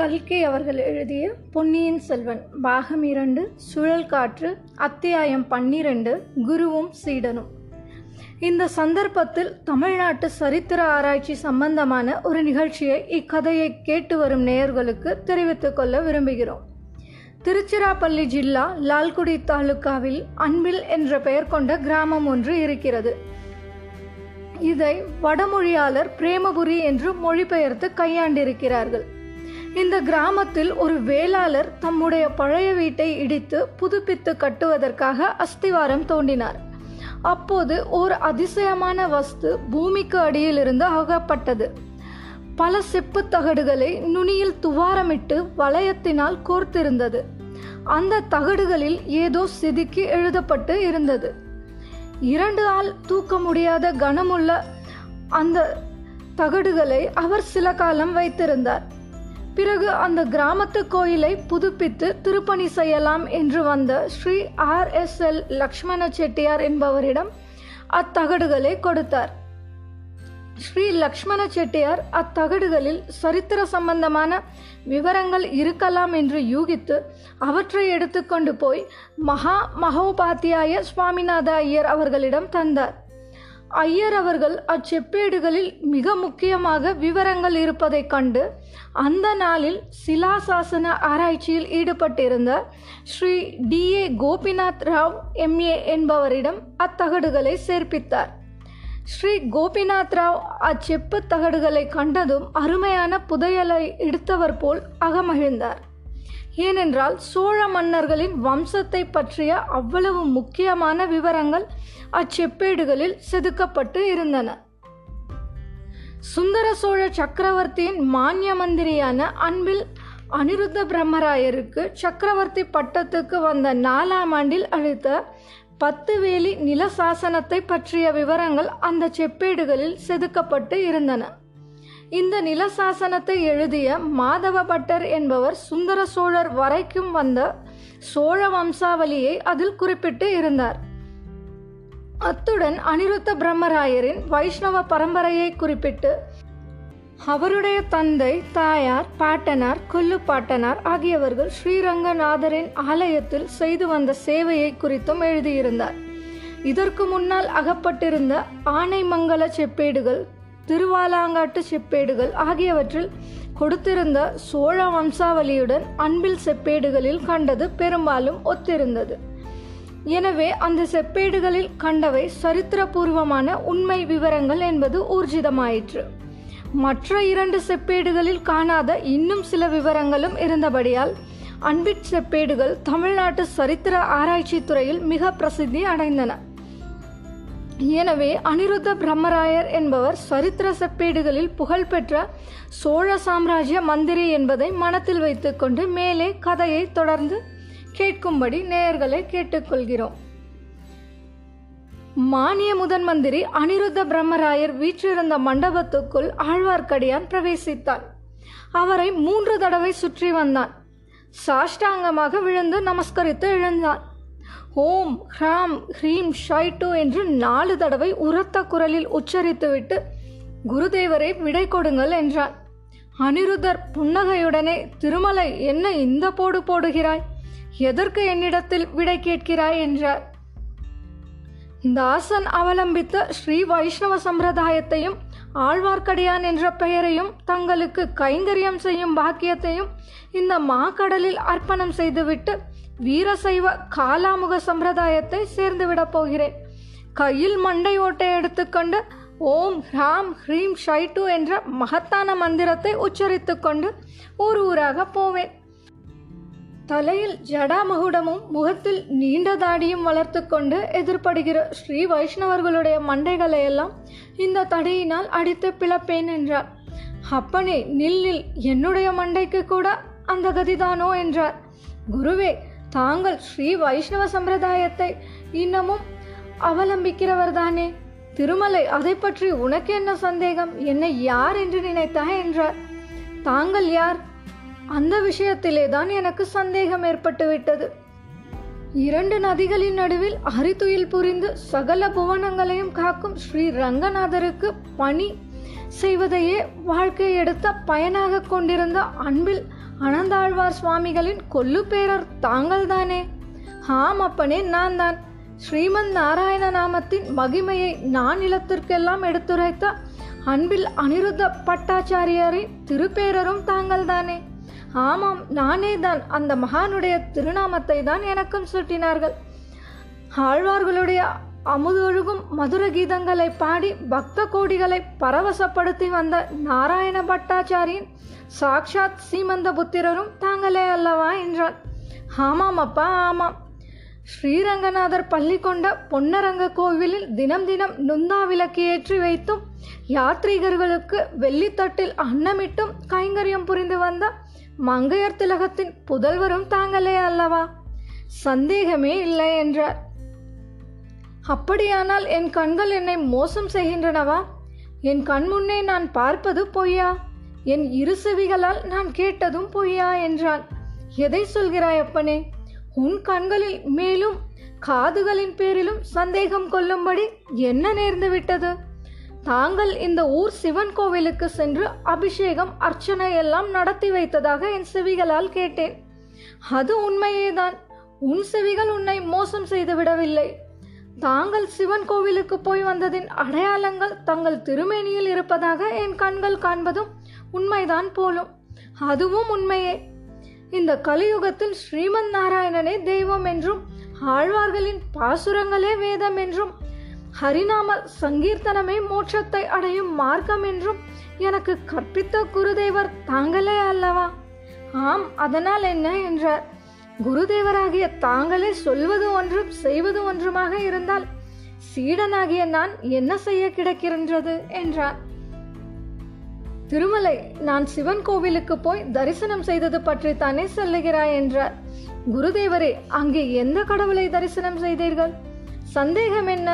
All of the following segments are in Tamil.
கல்கி அவர்கள் எழுதிய பொன்னியின் செல்வன் பாகம் இரண்டு சுழல் காற்று அத்தியாயம் பன்னிரண்டு குருவும் சீடனும். இந்த சந்தர்ப்பத்தில் தமிழ்நாட்டு சரித்திர ஆராய்ச்சி சம்பந்தமான ஒரு நிகழ்ச்சியை இக்கதையை கேட்டு வரும் நேயர்களுக்கு தெரிவித்துக் கொள்ள விரும்புகிறோம். திருச்சிராப்பள்ளி ஜில்லா லால்குடி தாலுகாவில் அன்பில் என்ற பெயர் கொண்ட கிராமம் ஒன்று இருக்கிறது. இதை வடமொழியாளர் பிரேமபுரி என்று மொழிபெயர்த்து கையாண்டிருக்கிறார்கள். இந்த கிராமத்தில் ஒரு வேளாளர் தம்முடைய பழைய வீட்டை இடித்து புதுப்பித்து கட்டுவதற்காக அஸ்திவாரம் தோண்டினார். அப்போது ஓர் அதிசயமான வஸ்து பூமிக்கு அடியிலிருந்து அகப்பட்டது. பல செப்பு தகடுகளை நுனியில் துவாரமிட்டு வளையத்தினால் கோர்த்திருந்தது. அந்த தகடுகளில் ஏதோ செதுக்கி எழுதப்பட்டு இருந்தது. இரண்டு ஆள் தூக்க முடியாத கனமுள்ள அந்த தகடுகளை அவர் சில காலம் வைத்திருந்தார். பிறகு அந்த கிராமத்து கோயிலை புதுப்பித்து திருப்பணி செய்யலாம் என்று வந்த Shri R S L Lakshmana Chettiar என்பவரிடம் அத்தகடுகளை கொடுத்தார். ஸ்ரீ லக்ஷ்மண செட்டியார் அத்தகடுகளில் சரித்திர சம்பந்தமான விவரங்கள் இருக்கலாம் என்று யூகித்து அவற்றை எடுத்துக்கொண்டு போய் மகா மகோபாத்தியாய சுவாமிநாத ஐயர் அவர்களிடம் தந்தார். ஐயர் அவர்கள் அச்செப்பேடுகளில் மிக முக்கியமாக விவரங்கள் இருப்பதைக் கண்டு அந்த நாளில் சிலாசாசன ஆராய்ச்சியில் ஈடுபட்டிருந்த Shri T A Gopinath Rao MA என்பவரிடம் அத்தகடுகளை சேர்ப்பித்தார். ஸ்ரீ கோபிநாத் ராவ் அச்செப்பு தகடுகளை கண்டதும் அருமையான புதையலை எடுத்தவர் போல் அகமகிழ்ந்தார். ஏனென்றால் சோழ மன்னர்களின் வம்சத்தை பற்றிய அவ்வளவு முக்கியமான விவரங்கள் அச்செப்பேடுகளில் செதுக்கப்பட்டு இருந்தன. சுந்தர சோழ சக்கரவர்த்தியின் மானிய மந்திரியான அன்பில் அனிருத்த பிரம்மராயருக்கு சக்கரவர்த்தி பட்டத்துக்கு வந்த நாலாம் ஆண்டில் அளித்த பத்து வேலி நில சாசனத்தை பற்றிய விவரங்கள் அந்த செப்பேடுகளில் செதுக்கப்பட்டு இருந்தன. இந்த நில சாசனத்தை எழுதிய மாதவ பட்டர் என்பவர் சுந்தர சோழர் வரைக்கும் வந்த சோழ வம்சாவளியை அதில் குறிப்பிட்டு இருந்தார். அத்துடன் அனிருத்த பிரம்மராயரின் வைஷ்ணவ பரம்பரையை குறிப்பிட்டு அவருடைய தந்தை தாயார் பாட்டனார் கொல்லு பாட்டனார் ஆகியவர்கள் ஸ்ரீரங்கநாதரின் ஆலயத்தில் செய்து வந்த சேவையை குறித்தும் எழுதியிருந்தார். இதற்கு முன்னால் அகப்பட்டிருந்த ஆனைமங்கல செப்பேடுகள் திருவாலாங்காட்டு செப்பேடுகள் ஆகியவற்றில் கொடுத்திருந்த சோழ வம்சாவளியுடன் அன்பில் செப்பேடுகளில் கண்டது பெரும்பாலும் ஒத்திருந்தது. எனவே அந்த செப்பேடுகளில் கண்டவை சரித்திரபூர்வமான உண்மை விவரங்கள் என்பது ஊர்ஜிதமாயிற்று. மற்ற இரண்டு செப்பேடுகளில் காணாத இன்னும் சில விவரங்களும் இருந்தபடியால் அன்பிட் செப்பேடுகள் தமிழ்நாட்டு சரித்திர ஆராய்ச்சி துறையில் மிக பிரசித்தி அடைந்தன. எனவே அனிருத்த பிரம்மராயர் என்பவர் சரித்திர செப்பேடுகளில் புகழ்பெற்ற சோழ சாம்ராஜ்ய மந்திரி என்பதை மனத்தில் வைத்துக்கொண்டு மேலே கதையை தொடர்ந்து கேட்கும்படி நேயர்களை கேட்டுக்கொள்கிறோம். மானிய முதன் மந்திரி அனிருத்த பிரம்மராயர் வீற்றிருந்த மண்டபத்துக்குள் ஆழ்வார்க்கடியான் பிரவேசித்தார். அவரை மூன்று தடவை சுற்றி வந்தான். சாஷ்டாங்கமாக விழுந்து நமஸ்கரித்து எழுந்தான். ஓம் ஹ்ராம் ஹ்ரீம் ஷைட்டு என்று நாலு தடவை உரத்த குரலில் உச்சரித்துவிட்டு குருதேவரை விடை கொடுங்கள் என்றார் அனிருத்தர் புன்னகையுடனே திருமலை என்ன இந்த போடு போடுகிறாய்? எதற்கு என்னிடத்தில் விடை கேட்கிறாய்? என்றார். தாசன் அவலம்பித்த ஸ்ரீ வைஷ்ணவ சம்பிரதாயத்தையும் ஆழ்வார்க்கடியான் என்ற பெயரையும் தங்களுக்கு கைங்கரியம் செய்யும் பாக்கியத்தையும் இந்த மாக்கடலில் அர்ப்பணம் செய்துவிட்டு வீரசைவ காலாமுக சம்பிரதாயத்தை சேர்ந்துவிடப் போகிறேன். கையில் மண்டை ஓட்டை எடுத்துக்கொண்டு ஓம் ஹ்ராம் ஹ்ரீம் ஷைட்டு என்ற மகத்தான மந்திரத்தை உச்சரித்துக்கொண்டு ஊர் ஊராக போவேன். தலையில் ஜடாமகுடமும் முகத்தில் நீண்ட தாடியும் வளர்த்து கொண்டு எதிர்படுகிற ஸ்ரீ வைஷ்ணவர்களுடைய மண்டைகளை எல்லாம் இந்த தடியினால் அடித்து பிளப்பேன் என்றார். அப்பனே நில் நில் என்னுடைய மண்டைக்கு கூட அந்த கதிதானோ என்றார். குருவே தாங்கள் ஸ்ரீ வைஷ்ணவ சம்பிரதாயத்தை இன்னமும் அவலம்பிக்கிறவர்தானே. திருமலை அதை பற்றி உனக்கு என்ன சந்தேகம்? என்னை யார் என்று நினைத்தாய் என்றார். தாங்கள் யார்? அந்த விஷயத்திலே தான் எனக்கு சந்தேகம் ஏற்பட்டுவிட்டது. இரண்டு நதிகளின் நடுவில் அரித்துயில் புரிந்து சகல புவனங்களையும் காக்கும் ஸ்ரீ ரங்கநாதருக்கு பணி செய்வதையே வாழ்க்கை எடுத்த பயனாக கொண்டிருந்த அன்பில் அனந்தாழ்வார் சுவாமிகளின் கொல்லுப்பேரர் தாங்கள்தானே? ஆம் அப்பனே நான் தான் ஸ்ரீமன் நாராயண நாமத்தின் மகிமையை நான் இலத்திற்கெல்லாம் எடுத்துரைத்த அன்பில் அனிருத்த பட்டாச்சாரியரின் திருப்பேரரும் தாங்கள்தானே. ஆமாம் நானே தான் அந்த மகானுடைய திருநாமத்தை தான் எனக்கும் சுட்டினார்கள். ஆழ்வார்களுடைய அமுதொழுகும் மதுர கீதங்களை பாடி பக்த கோடிகளை பரவசப்படுத்தி வந்த நாராயண பட்டாச்சாரியின் சாக்ஷாத் சீமந்த புத்திரரும் தாங்களே அல்லவா என்றார். ஆமாம் அப்பா ஆமாம். ஸ்ரீரங்கநாதர் பள்ளி கொண்ட பொன்னரங்க கோவிலில் தினம் தினம் நுந்தா விளக்கு ஏற்றி வைத்தும் யாத்ரீகர்களுக்கு வெள்ளித்தட்டில் அன்னமிட்டும் கைங்கரியம் புரிந்து வந்த மங்கையர் திலகத்தின் புதல்வரும் தாங்களே அல்லவா? சந்தேகமே இல்லை என்றார். அப்படியானால் என் கண்கள் என்னை மோசம் செய்கின்றனவா? என் கண் முன்னே நான் பார்ப்பது பொய்யா? என் இரு செவிகளால் நான் கேட்டதும் பொய்யா என்றான் எதை சொல்கிறாய் அப்பனே? உன் கண்களில் மேலும் காதுகளின் பேரிலும் சந்தேகம் கொள்ளும்படி என்ன நேர்ந்து விட்டது? தாங்கள் இந்த ஊர் சிவன் கோவிலுக்கு சென்று அபிஷேகம் அர்ச்சனை எல்லாம் நடத்தி வைத்ததாக என் செவிகளால் கேட்டேன். அது உண்மையேதான். உன் செவிகள் உன்னை மோசம் செய்து விடவில்லை தாங்கள் சிவன் கோவிலுக்கு போய் வந்ததின் அடையாளங்கள் தங்கள் திருமேனியில் இருப்பதாக என் கண்கள் காண்பதும் உண்மைதான் போலும். அதுவும் உண்மையே. இந்த கலியுகத்தில் ஸ்ரீமன் நாராயணனே தெய்வம் என்றும் ஆழ்வார்களின் பாசுரங்களே வேதம் என்றும் ஹரிநாம சங்கீர்த்தனமே மோட்சத்தை அடையும் மார்க்கம் என்றும் எனக்கு கற்பித்த குருதேவர் தாங்களே அல்லவா? ஆம் அதனால் என்ன என்றார்? குருதேவராகிய தாங்களே சொல்வது ஒன்றும் செய்வது ஒன்றுமாக இருந்தால் சீடனாகிய நான் என்ன செய்ய கிடக்கின்றது என்றார். திருமலை நான் சிவன் கோவிலுக்கு போய் தரிசனம் செய்தது பற்றி தானே சொல்லுகிறாய் என்றார். குருதேவரே அங்கே எந்த கடவுளை தரிசனம் செய்தீர்கள்? சந்தேகம் என்ன?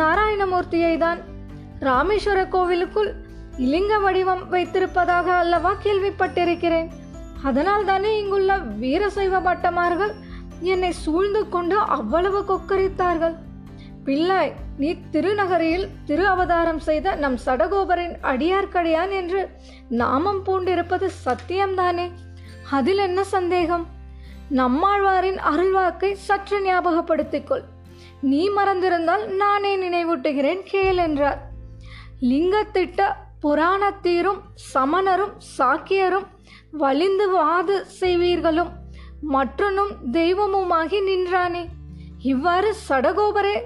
நாராயணமூர்த்தியை தான் ராமேஸ்வர கோவிலுக்குள் இலிங்க வடிவம் வைத்திருப்பதாக அல்லவா கேள்விப்பட்டிருக்கிறேன். அதனால் தானே இங்குள்ள வீரசைவ பட்டமார்கள் என்னை சூழ்ந்து கொண்டு அவ்வளவு கொக்கரித்தார்கள். பிள்ளாய் நீ திருநகரியில் திரு அவதாரம் செய்த நம் சடகோபரின் அடியார்க்கடியான் என்று நாமம் பூண்டிருப்பது சத்தியம்தானே? அதில் என்ன சந்தேகம்? நம்மாழ்வாரின் அருள்வாக்கை சற்று ஞாபகப்படுத்திக் கொள் நீ மறந்திருந்தால் நானே நினைவூட்டுகிறேன் கேள் என்றார். லிங்கத்திட்ட புராணத்தீரும் சமணரும் சாக்கியரும் வலிந்து வாது செய்வீர்களும். மற்றொன்னும் தெய்வமுமாகி நின்றானே. இவ்வாறு சடகோபரே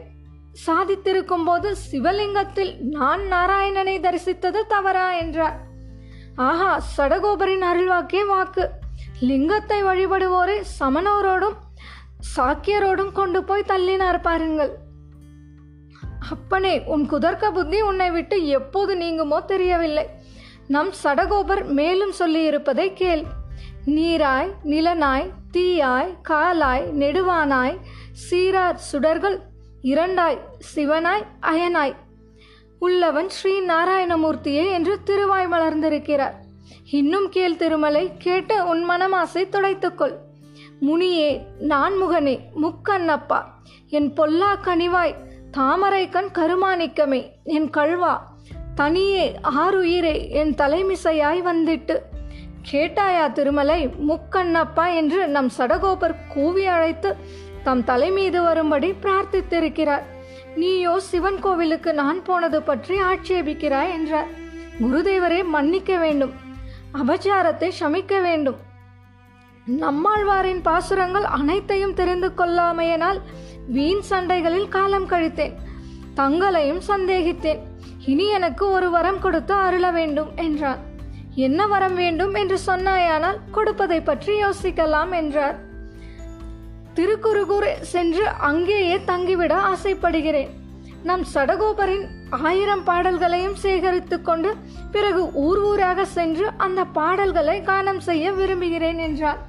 சாதித்திருக்கும் போது சிவலிங்கத்தில் நான் நாராயணனை தரிசித்தது தவறா என்றார். ஆஹா சடகோபரின் அருள்வாக்கே வாக்கு. லிங்கத்தை வழிபடுவோரை சமணரோடும் சாக்கியரோடும் கொண்டு போய் தள்ளினார் பாருங்கள். அப்பனே உன் குதர்க்க புத்தி உன்னை விட்டு எப்போது நீங்குமோ தெரியவில்லை. நம் சடகோபர் மேலும் சொல்லியிருப்பதை கேள். நீராய் நிலனாய் தீயாய் காலாய் நெடுவானாய் சீரார் சுடர்கள் இரண்டாய் சிவனாய் அயனாய். உள்ளவன் ஸ்ரீ நாராயணமூர்த்தியே என்று திருவாய் மலர்ந்திருக்கிறார் இன்னும் கேள் திருமலை கேட்டு உன் மனமாசை துடைத்துக்கொள். முனியே நான்முகனே முக்கண்ணப்பா என் பொல்லா கனிவாய் தாமரை கண் கருமாணிக்கமே என் கழ்வா தனியே ஆறுயிரே என் தலைமிசையாய் வந்திட்டு கேட்டாயா திருமலை முக்கண்ணப்பா என்று நம் சடகோபர் கூவி அழைத்து தம் தலை மீது வரும்படி பிரார்த்தித்திருக்கிறார். நீயோ சிவன் கோவிலுக்கு நான் போனது பற்றி ஆட்சேபிக்கிறாய் என்றார். குருதேவரே மன்னிக்க வேண்டும். அபச்சாரத்தை சமிக்க வேண்டும். நம்மாழ்வாரின் பாசுரங்கள் அனைத்தையும் தெரிந்து கொள்ளாமையினால் வீண் சண்டைகளில் காலம் கழித்தேன். தங்களையும் சந்தேகித்தேன். இனி எனக்கு ஒரு வரம் கொடுத்து அருள வேண்டும் என்றார். என்ன வரம் வேண்டும் என்று சொன்னாயானால் கொடுப்பதை பற்றி யோசிக்கலாம் என்றார். திருக்குறுகூர் சென்று அங்கேயே தங்கிவிட ஆசைப்படுகிறேன். நம் சடகோபரின் ஆயிரம் பாடல்களையும் சேகரித்து கொண்டு பிறகு ஊர் ஊராக சென்று அந்த பாடல்களை கானம் செய்ய விரும்புகிறேன் என்றார்.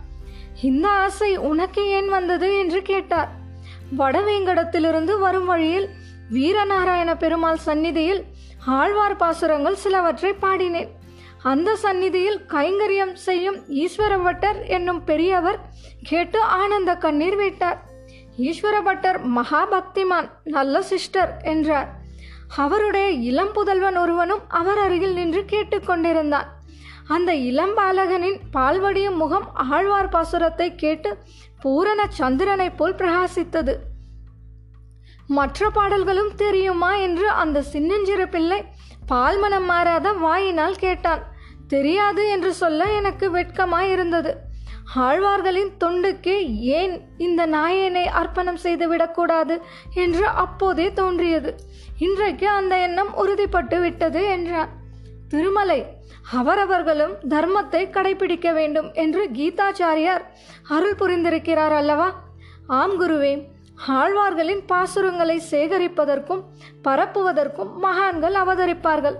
இந்த ஆசை உனக்கு ஏன் வந்தது என்று கேட்டார். வடவேங்கடத்திலிருந்து வரும் வழியில் வீரநாராயண பெருமாள் சந்நிதியில் ஆழ்வார் பாசுரங்கள் சிலவற்றை பாடினேன். அந்த சந்நிதியில் கைங்கரியம் செய்யும் ஈஸ்வரபட்டர் என்னும் பெரியவர் கேட்டு ஆனந்த கண்ணீர் விட்டார். ஈஸ்வரபட்டர் மகா மகாபக்திமான் நல்ல சிஸ்டர் என்றார். அவருடைய இளம் புதல்வன் ஒருவனும் அவர் அருகில் நின்று கேட்டுக்கொண்டிருந்தான் அந்த இளம்பாலகனின் பால்வடியும் முகம் ஆழ்வார் பாசுரத்தை கேட்டு பூரண சந்திரனைப் போல் பிரகாசித்தது. மற்ற பாடல்களும் தெரியுமா என்று அந்த சின்னஞ்சிறு பிள்ளை பால்மனம் மாறாத வாயினால் கேட்டான். தெரியாது என்று சொல்ல எனக்கு வெட்கமாய் இருந்தது ஆழ்வார்களின் தொண்டுக்கே ஏன் இந்த நாயனை அர்ப்பணம் செய்து விடக்கூடாது என்று அப்போதே தோன்றியது. இன்றைக்கு அந்த எண்ணம் உறுதிப்பட்டு விட்டது என்றான். திருமலை அவரவர்களும் தர்மத்தை கடைபிடிக்க வேண்டும் என்று கீதாச்சாரியார் அருள் புரிந்திருக்கிறார் அல்லவா? ஆம் குருவே ஆழ்வார்களின் பாசுரங்களை சேகரிப்பதற்கும் பரப்புவதற்கும் மகான்கள் அவதரிப்பார்கள்.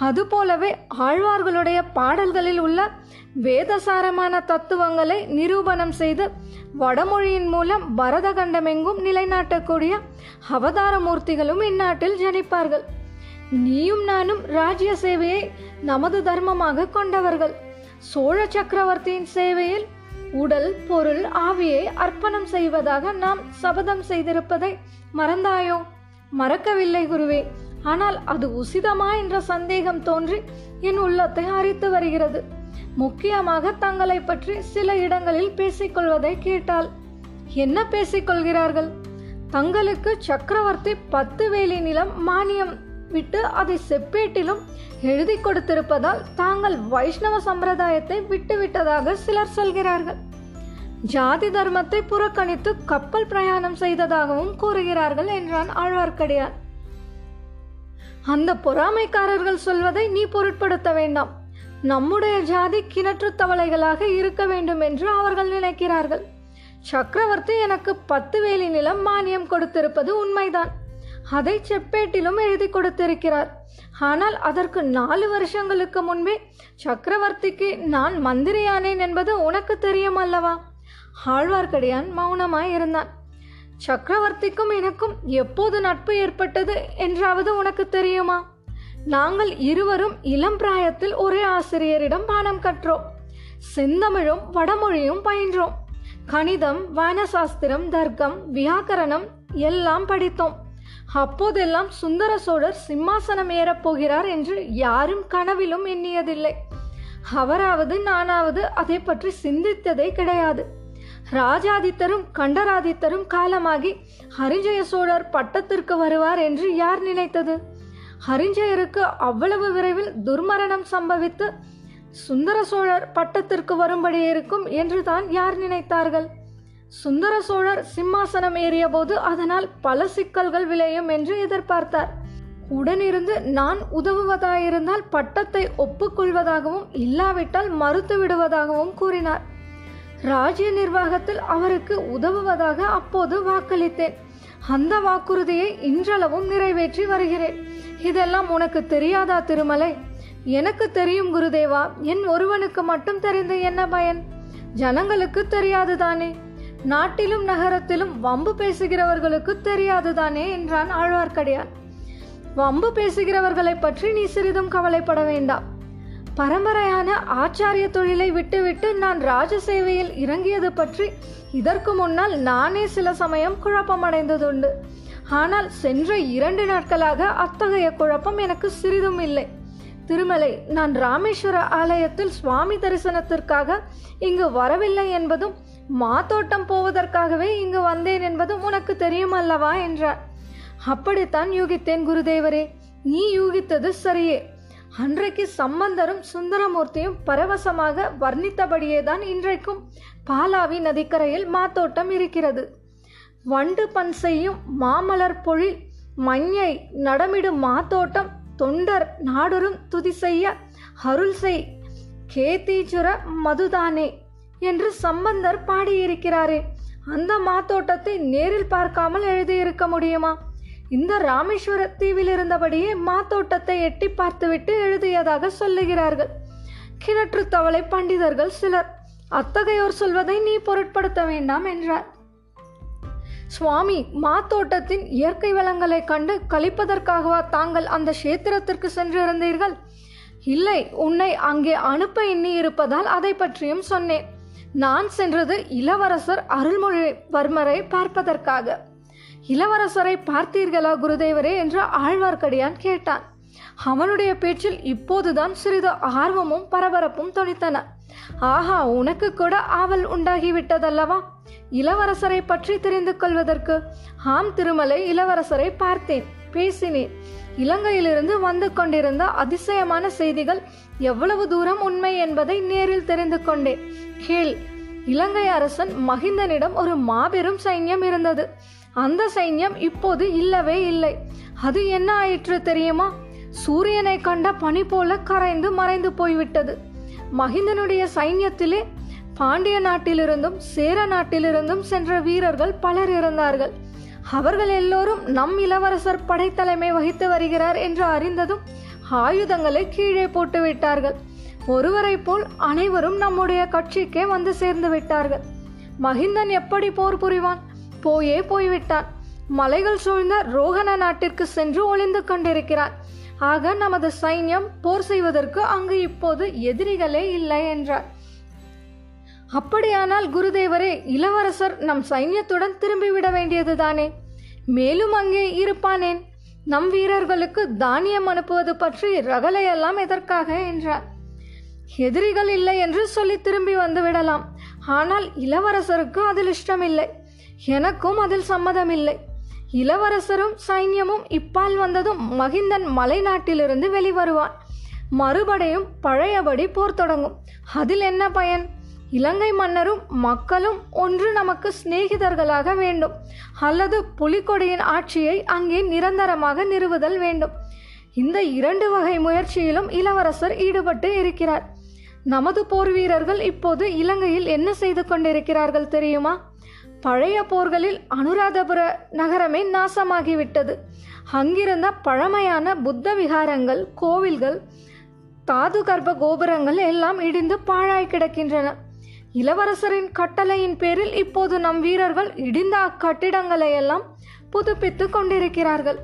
அதுபோலவே ஆழ்வார்களுடைய பாடல்களில் உள்ள வேதசாரமான தத்துவங்களை நிரூபணம் செய்து வடமொழியின் மூலம் பரதகண்டமெங்கும் நிலைநாட்டக்கூடிய அவதார மூர்த்திகளும் இந்நாட்டில் ஜனிப்பார்கள். நீயும் நானும் ராஜ்ய சேவையை நமது தர்மமாக கொண்டவர்கள். சோழ சக்கரவர்த்தியின் சேவையில் உடல் பொருள் ஆவியை அர்ப்பணம் செய்வதாக நாம் சபதம் செய்திருப்பதை மறந்தாயோ? மறக்கவில்லை குருவே. ஆனால் அது உசிதமா என்ற சந்தேகம் தோன்றி என் உள்ளத்தை அரித்து வருகிறது. முக்கியமாக தங்களை பற்றி சில இடங்களில் பேசிக்கொள்வதை கேட்டால் என்ன பேசிக்கொள்கிறார்கள்? தங்களுக்கு சக்கரவர்த்தி பத்து வேலி நிலம் மானியம் விட்டு அதை செப்பேட்டிலும் எழுதி கொடுத்திருப்பதால் தாங்கள் வைஷ்ணவ சம்பிரதாயத்தை விட்டுவிட்டதாக சிலர் சொல்கிறார்கள். ஜாதி தர்மத்தை புறக்கணித்து கப்பல் பிரயாணம் செய்ததாகவும் கூறுகிறார்கள் என்றான் ஆழ்வார்க்கடியார் அந்த பொறாமைக்காரர்கள் சொல்வதை நீ பொருட்படுத்த வேண்டாம். நம்முடைய ஜாதி கிணற்று தவளைகளாக இருக்க வேண்டும் என்று அவர்கள் நினைக்கிறார்கள். சக்கரவர்த்தி எனக்கு பத்து வேலி நிலம் மானியம் கொடுத்திருப்பது உண்மைதான். அதை செப்பேட்டிலும் எழுதி கொடுத்திருக்கிறார். ஆனால் அதற்கு நாலு வருஷங்களுக்கு முன்பே சக்கரவர்த்திக்கு நான் மந்திரியானேன் என்பது உனக்கு தெரியும் அல்லவா ஆழ்வார்க்கடியான் மௌனமாய் இருந்தான். சக்கரவர்த்திக்கும் எனக்கும் எப்போது நட்பு ஏற்பட்டது என்றாவது உனக்கு தெரியுமா? நாங்கள் இருவரும் இளம் பிராயத்தில் ஒரே ஆசிரியரிடம் பாடம் கற்றோம். செந்தமிழும் வடமொழியும் பயின்றோம். கணிதம் வானசாஸ்திரம் தர்க்கம் வியாக்கரணம் எல்லாம் படித்தோம். அப்போதெல்லாம் சுந்தர சோழர் சிம்மாசனம் ஏறப் போகிறார் என்று யாரும் கனவிலும் எண்ணியதில்லை. அவராவது நானாவது அதை பற்றி சிந்தித்ததே கிடையாது. ராஜாதித்தரும் கண்டராதித்தரும் காலமாகி ஹரிஞ்சய சோழர் பட்டத்திற்கு வருவார் என்று யார் நினைத்தது? ஹரிஞ்சயருக்கு அவ்வளவு விரைவில் துர்மரணம் சம்பவித்து சுந்தர சோழர் பட்டத்திற்கு வரும்படி இருக்கும் என்று தான் யார் நினைத்தார்கள்? சுந்தர சோழர் சிம்மாசனம் ஏறிய போது அதனால் பல சிக்கல்கள் விளையும் என்று எதிர்பார்த்தார். உடனிருந்து நான் உதவுவதாயிருந்தால் பட்டத்தை ஒப்புக்கொள்வதாகவும் இல்லாவிட்டால் மறுத்து விடுவதாகவும் கூறினார். ராஜ்ய நிர்வாகத்தில் அவருக்கு உதவுவதாக அப்போது வாக்களித்தேன். அந்த வாக்குறுதியை இன்றளவும் நிறைவேற்றி வருகிறேன். இதெல்லாம் உனக்கு தெரியாதா திருமலை? எனக்கு தெரியும் குருதேவா என் ஒருவனுக்கு மட்டும் தெரிந்து என்ன பயன்? ஜனங்களுக்கு தெரியாதுதானே நாட்டிலும் நகரத்திலும் வம்பு பேசுகிறவர்களுக்கு தெரியாதுதானே என்றான் ஆழ்வார்க்கடியான். வம்பு பேசுகிறவர்களை பற்றி நீ சிறிதும் கவலைப்பட வேண்டாம். பரம்பரையான ஆச்சாரிய தொழிலை விட்டுவிட்டு நான் ராஜ சேவையில் இறங்கியது பற்றி இதற்கு முன்னால் நானே சில சமயம் குழப்பமடைந்ததுண்டு. ஆனால் சென்ற இரண்டு நாட்களாக அத்தகைய குழப்பம் எனக்கு சிறிதும் இல்லை. திருமலை நான் ராமேஸ்வர ஆலயத்தில் சுவாமி தரிசனத்திற்காக இங்கு வரவில்லை என்பதும் மாத்தோட்டம் போவதற்காகவே இங்கு வந்தேன் என்பதும் உனக்கு தெரியும் அல்லவா என்றார். அப்படித்தான் யூகித்தேன் குருதேவரே. நீ யூகித்தது சரியே. அன்றைக்கு சம்பந்தரும் சுந்தரமூர்த்தியும் பரவசமாக வர்ணித்தபடியே தான் இன்றைக்கும் பாலாவி நதிக்கரையில் மாத்தோட்டம் இருக்கிறது. வண்டு பண் செய்யும் மாமலர் பொழில் மஞ்சை நடமிடும் மாத்தோட்டம் தொண்டர் நாடொரும் துதி செய்ய அருள் செய் கேத்தீச்சுர மதுதானே. என்று சம்பந்தர் பாடியிருக்கிறாரே. அந்த மாத்தோட்டத்தை நேரில் பார்க்காமல் எழுதியிருக்க முடியுமா? இந்த ராமேஸ்வர தீவில் இருந்தபடியே மாத்தோட்டத்தை எட்டி பார்த்துவிட்டு எழுதியதாக சொல்லுகிறார்கள். கிணற்று தவளை பண்டிதர்கள் சிலர். அத்தகையோர் சொல்வதை நீ பொருட்படுத்த வேண்டாம் என்றார். சுவாமி மாத்தோட்டத்தின் இயற்கை வளங்களை கண்டு கழிப்பதற்காகவா தாங்கள் அந்த கஷேத்திரத்திற்கு சென்றிருந்தீர்கள்? இல்லை உன்னை அங்கே அனுப்ப எண்ணி இருப்பதால் அதை பற்றியும் சொன்னேன். நான் சென்றது இளவரசர் அருள்மொழிவர்மரை பார்ப்பதற்காக. இளவரசரை பார்த்தீர்களா குருதேவரே என்று ஆழ்வார்க்கடியான் கேட்டான். அவனுடைய பேச்சில் இப்போதுதான் சிறிது ஆர்வமும் பரபரப்பும் தொனித்தன. ஆஹா உனக்கு கூட ஆவல் உண்டாகிவிட்டதல்லவா? இளவரசரை பற்றி தெரிந்து கொள்வதற்கு ஆம் திருமலை இளவரசரை பார்த்தேன் பேசினேன். இலங்கையிலிருந்து வந்து கொண்டிருந்த அதிசயமான செய்திகள் எவ்வளவு தூரம் உண்மை என்பதை நேரில் தெரிந்து கொண்டேன். கீழ் இலங்கை அரசன் மகிந்தனிடம் ஒரு மாபெரும் சைன்யம் இருந்தது. அந்த சைன்யம் இப்போது இல்லவே இல்லை. அது என்ன ஆயிற்று தெரியுமா? சூரியனை கண்ட பனி போல கரைந்து மறைந்து போய்விட்டது. மகிந்தனுடைய சைன்யத்திலே பாண்டிய நாட்டிலிருந்தும் சேர நாட்டிலிருந்தும் சென்ற வீரர்கள் பலர் இருந்தார்கள். அவர்கள் எல்லோரும் நம் இளவரசர் படைத்தலைமை வகித்து வருகிறார் என்று அறிந்ததும் ஆயுதங்களை கீழே போட்டு விட்டார்கள். ஒருவரை போல் அனைவரும் நம்முடைய கட்சிக்கே வந்து சேர்ந்து விட்டார்கள். மகிந்தன் எப்படி போர் புரிவான்? போயே போய்விட்டான். மலைகள் சூழ்ந்த ரோகண நாட்டிற்கு சென்று ஒளிந்து கொண்டிருக்கிறான் ஆக நமது சைன்யம் போர் செய்வதற்கு அங்கு இப்போது எதிரிகளே இல்லை என்றார். அப்படியானால் குருதேவரே இளவரசர் நம் சைன்யத்துடன் திரும்பிவிட வேண்டியதுதானே? மேலும் அங்கே இருப்பானேன்? நம் வீரர்களுக்கு தானியம் அனுப்புவது பற்றி ரகலையெல்லாம் எதற்காக என்றார். எதிரிகள் இல்லை என்று சொல்லி திரும்பி வந்து விடலாம் ஆனால் இளவரசருக்கு அதில் இஷ்டமில்லை. எனக்கும் அதில் சம்மதமில்லை. இளவரசரும் சைன்யமும் இப்பால் வந்ததும் மகிந்தன் மலை நாட்டிலிருந்து வெளிவருவான். மறுபடியும் பழையபடி போர் தொடங்கும். அதில் என்ன பயன்? இலங்கை மன்னரும் மக்களும் ஒன்று நமக்கு சிநேகிதர்களாக வேண்டும். அல்லது புலிக்கொடியின் ஆட்சியை அங்கே நிரந்தரமாக நிறுவுதல் வேண்டும். இந்த இரண்டு வகை முயற்சியிலும் இளவரசர் ஈடுபட்டு இருக்கிறார். நமது போர் வீரர்கள் இப்போது இலங்கையில் என்ன செய்து கொண்டிருக்கிறார்கள் தெரியுமா? பழைய போர்களில் அனுராதபுர நகரமே நாசமாகிவிட்டது. அங்கிருந்த பழமையான புத்த விகாரங்கள் கோவில்கள் தாது கர்ப்ப கோபுரங்கள் எல்லாம் இடிந்து பாழாய் கிடக்கின்றன. இளவரசரின் கட்டளையின் பேரில் இப்போது நம் வீரர்கள் இடிந்த அக்கட்டிடங்களை எல்லாம் புதுப்பித்து கொண்டிருக்கிறார்கள்.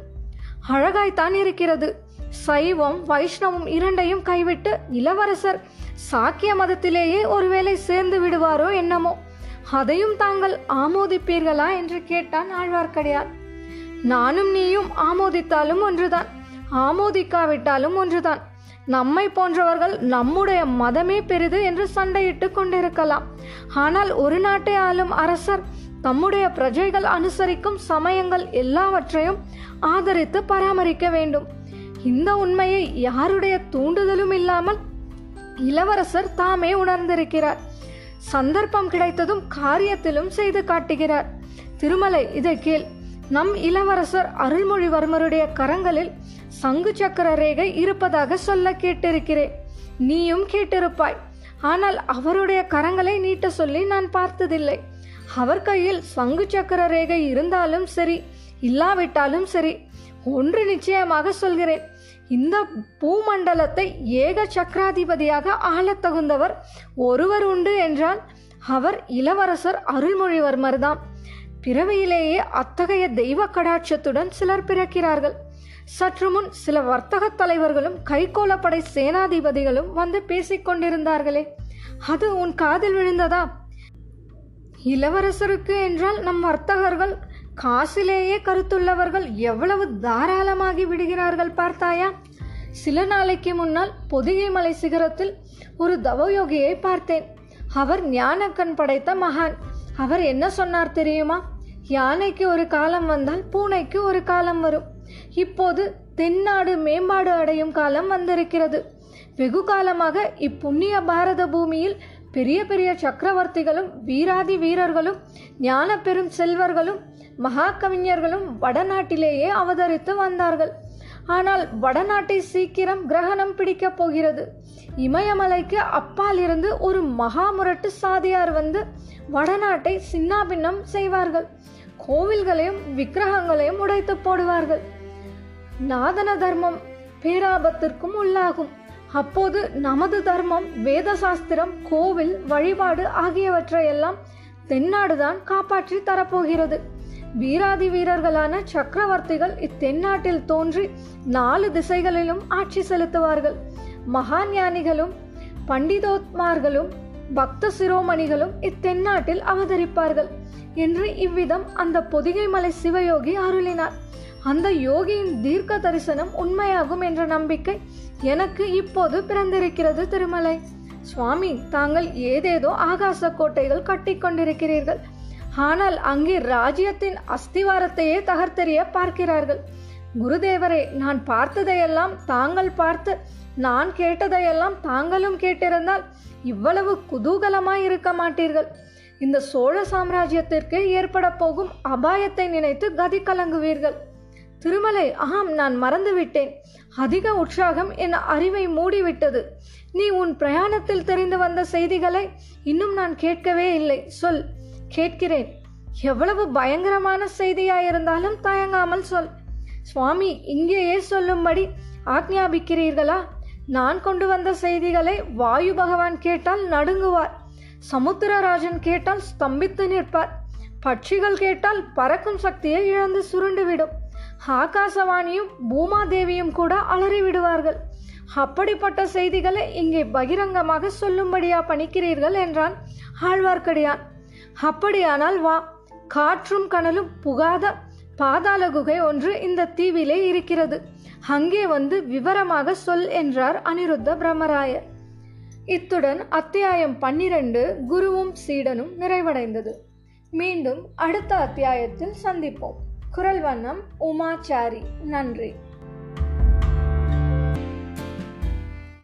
அழகாய்த்தான் இருக்கிறது. சைவம் வைஷ்ணவம் இரண்டையும் கைவிட்டு இளவரசர் சாக்கிய மதத்திலேயே ஒருவேளை சேர்ந்து விடுவாரோ என்னமோ. அதையும் தாங்கள் ஆமோதிப்பீர்களா என்று கேட்டான் ஆழ்வார்க்கடியார் நானும் நீயும் ஆமோதித்தாலும் ஒன்றுதான். ஆமோதிக்காவிட்டாலும் ஒன்றுதான். நம்மை போன்றவர்கள் நம்முடைய மதமே பெரிது என்று சண்டையிட்டு கொண்டிருக்கலாம். ஆனால் ஒரு நாட்டை ஆளும் அரசர் தம்முடைய பிரஜைகள் அனுசரிக்கும் சமயங்கள் எல்லாவற்றையும் ஆதரித்து பராமரிக்க வேண்டும். இந்த உண்மையை யாருடைய தூண்டுதலும் இல்லாமல் இளவரசர் தாமே உணர்ந்திருக்கிறார். சந்தர்ப்பம் கிடைத்ததும் காரியத்திலும் செய்து காட்டுகிறார். திருமலை இதை கேள். நம் இளவரசர் அருள்மொழிவர்மருடைய கரங்களில் சங்கு சக்கர ரேகை இருப்பதாக சொல்ல கேட்டிருக்கிறேன். நீயும் கேட்டிருப்பாய். ஆனால் அவருடைய கரங்களை நீட்ட சொல்லி நான் பார்த்ததில்லை. அவர் கையில் சங்கு சக்கர ரேகை இருந்தாலும் சரி இல்லாவிட்டாலும் சரி ஒன்று நிச்சயமாக சொல்கிறேன். இந்த பூமண்டலத்தை ஏக சக்கராதிபதியாக ஆளத் தகுந்தவர் ஒருவர் உண்டு என்றால் அவர் இளவரசர் அருள்மொழிவர்மர் தான் பிறவியிலேயே அத்தகைய தெய்வ கடாட்சத்துடன் சிலர் பிறக்கிறார்கள். சற்று முன் சில வர்த்தக தலைவர்களும் கைகோலப்படை சேனாதிபதிகளும் வந்து பேசிக்கொண்டிருந்தார்களே அது உன் காதில் விழுந்ததா? இளவரசருக்கு என்றால் நம் வர்த்தகர்கள் காசிலேயே கருத்துள்ளவர்கள் எவ்வளவு தாராளமாகி விடுகிறார்கள் பார்த்தாயா? சில நாளைக்கு முன்னால் பொதிகை மலை சிகரத்தில் ஒரு தவயோகியை பார்த்தேன். அவர் ஞானக்கண் படைத்த மகான். அவர் என்ன சொன்னார் தெரியுமா? யானைக்கு ஒரு காலம் வந்தால் பூனைக்கு ஒரு காலம் வரும். இப்போது தென்னாடு மேம்பாடு அடையும் காலம் வந்திருக்கிறது. வெகு காலமாக இப்புண்ணிய பாரத பூமியில் பெரிய பெரிய சக்கரவர்த்திகளும் வீராதி வீரர்களும் ஞான பெரும் செல்வர்களும் மகா கவிஞர்களும் வடநாட்டிலேயே அவதரித்து வந்தார்கள். ஆனால் வடநாட்டை சீக்கிரம் கிரகணம் பிடிக்கப் போகிறது. இமயமலைக்கு அப்பால் இருந்து ஒரு மகா முரட்டு சாதியார் வந்து வடநாட்டை சின்னாபின்னம் செய்வார்கள். கோவில்களையும் விக்கிரகங்களையும் உடைத்து போடுவார்கள். நாதன தர்மம் பேராபத்திற்கும் உள்ளாகும். அப்போது நமது தர்மம் வேத சாஸ்திரம் கோவில் வழிபாடு ஆகியவற்றையெல்லாம் தென்னாடுதான் காப்பாற்றி தரப்போகிறது. வீராதி வீரர்களான சக்கரவர்த்திகள் இத்தென்னாட்டில் தோன்றி நாலு திசைகளிலும் ஆட்சி செலுத்துவார்கள். மகா ஞானிகளும் பண்டிதோத்மார்களும் பக்த சிரோமணிகளும் இத்தென்னாட்டில் அவதரிப்பார்கள் என்று இவ்விதம் அந்த பொதிகை மலை சிவயோகி அருளினார். அந்த யோகியின் தீர்க்க தரிசனம் உண்மையாகும் என்ற நம்பிக்கை எனக்கு இப்போது பிறந்திருக்கிறது திருமலை. சுவாமி தாங்கள் ஏதேதோ ஆகாச கோட்டைகள் கட்டி கொண்டிருக்கிறீர்கள். ஆனால் அங்கே ராஜ்யத்தின் அஸ்திவாரத்தையே தகர்த்தெறிய பார்க்கிறார்கள். குருதேவரே நான் பார்த்ததையெல்லாம் தாங்கள் பார்த்து நான் கேட்டதையெல்லாம் தாங்களும் கேட்டிருந்தால் இவ்வளவு குதூகலமாய் இருக்க மாட்டீர்கள். இந்த சோழ சாம்ராஜ்யத்திற்கு ஏற்பட போகும் அபாயத்தை நினைத்து கதி கலங்குவீர்கள். திருமலை ஆம் நான் மறந்துவிட்டேன். அதிக உற்சாகம் என் அறிவை மூடிவிட்டது. நீ உன் பிரயாணத்தில் தெரிந்து வந்த செய்திகளை இன்னும் நான் கேட்கவே இல்லை. சொல் கேட்கிறேன். எவ்வளவு பயங்கரமான செய்தியாயிருந்தாலும் தயங்காமல் சொல். சுவாமி இங்கேயே சொல்லும்படி ஆக்ஞாபிக்கிறீர்களா? நான் கொண்டு வந்த செய்திகளை வாயு பகவான் கேட்டால் நடுங்குவார். சமுத்திரராஜன் கேட்டால் ஸ்தம்பித்து நிற்பார். பட்சிகள் கேட்டால் பறக்கும் சக்தியை இழந்து சுருண்டுவிடும். ஆகாசவாணியும் பூமாதேவியும் கூட அலறிவிடுவார்கள் அப்படிப்பட்ட செய்திகளை இங்கே பகிரங்கமாக சொல்லும்படியா பணிக்கிறீர்கள் என்றான் ஆழ்வார்க்கடியான். அப்படியானால் வா காற்றும் கனலும் புகாத பாதாள குகை ஒன்று இந்த தீவிலே இருக்கிறது. அங்கே வந்து விவரமாக சொல் என்றார் அனிருத்த பிரம்மராயர். இத்துடன் அத்தியாயம் பன்னிரண்டு குருவும் சீடனும் நிறைவடைந்தது. மீண்டும் அடுத்த அத்தியாயத்தில் சந்திப்போம். குரல் வண்ணம் உமாச்சாரி. நன்றி.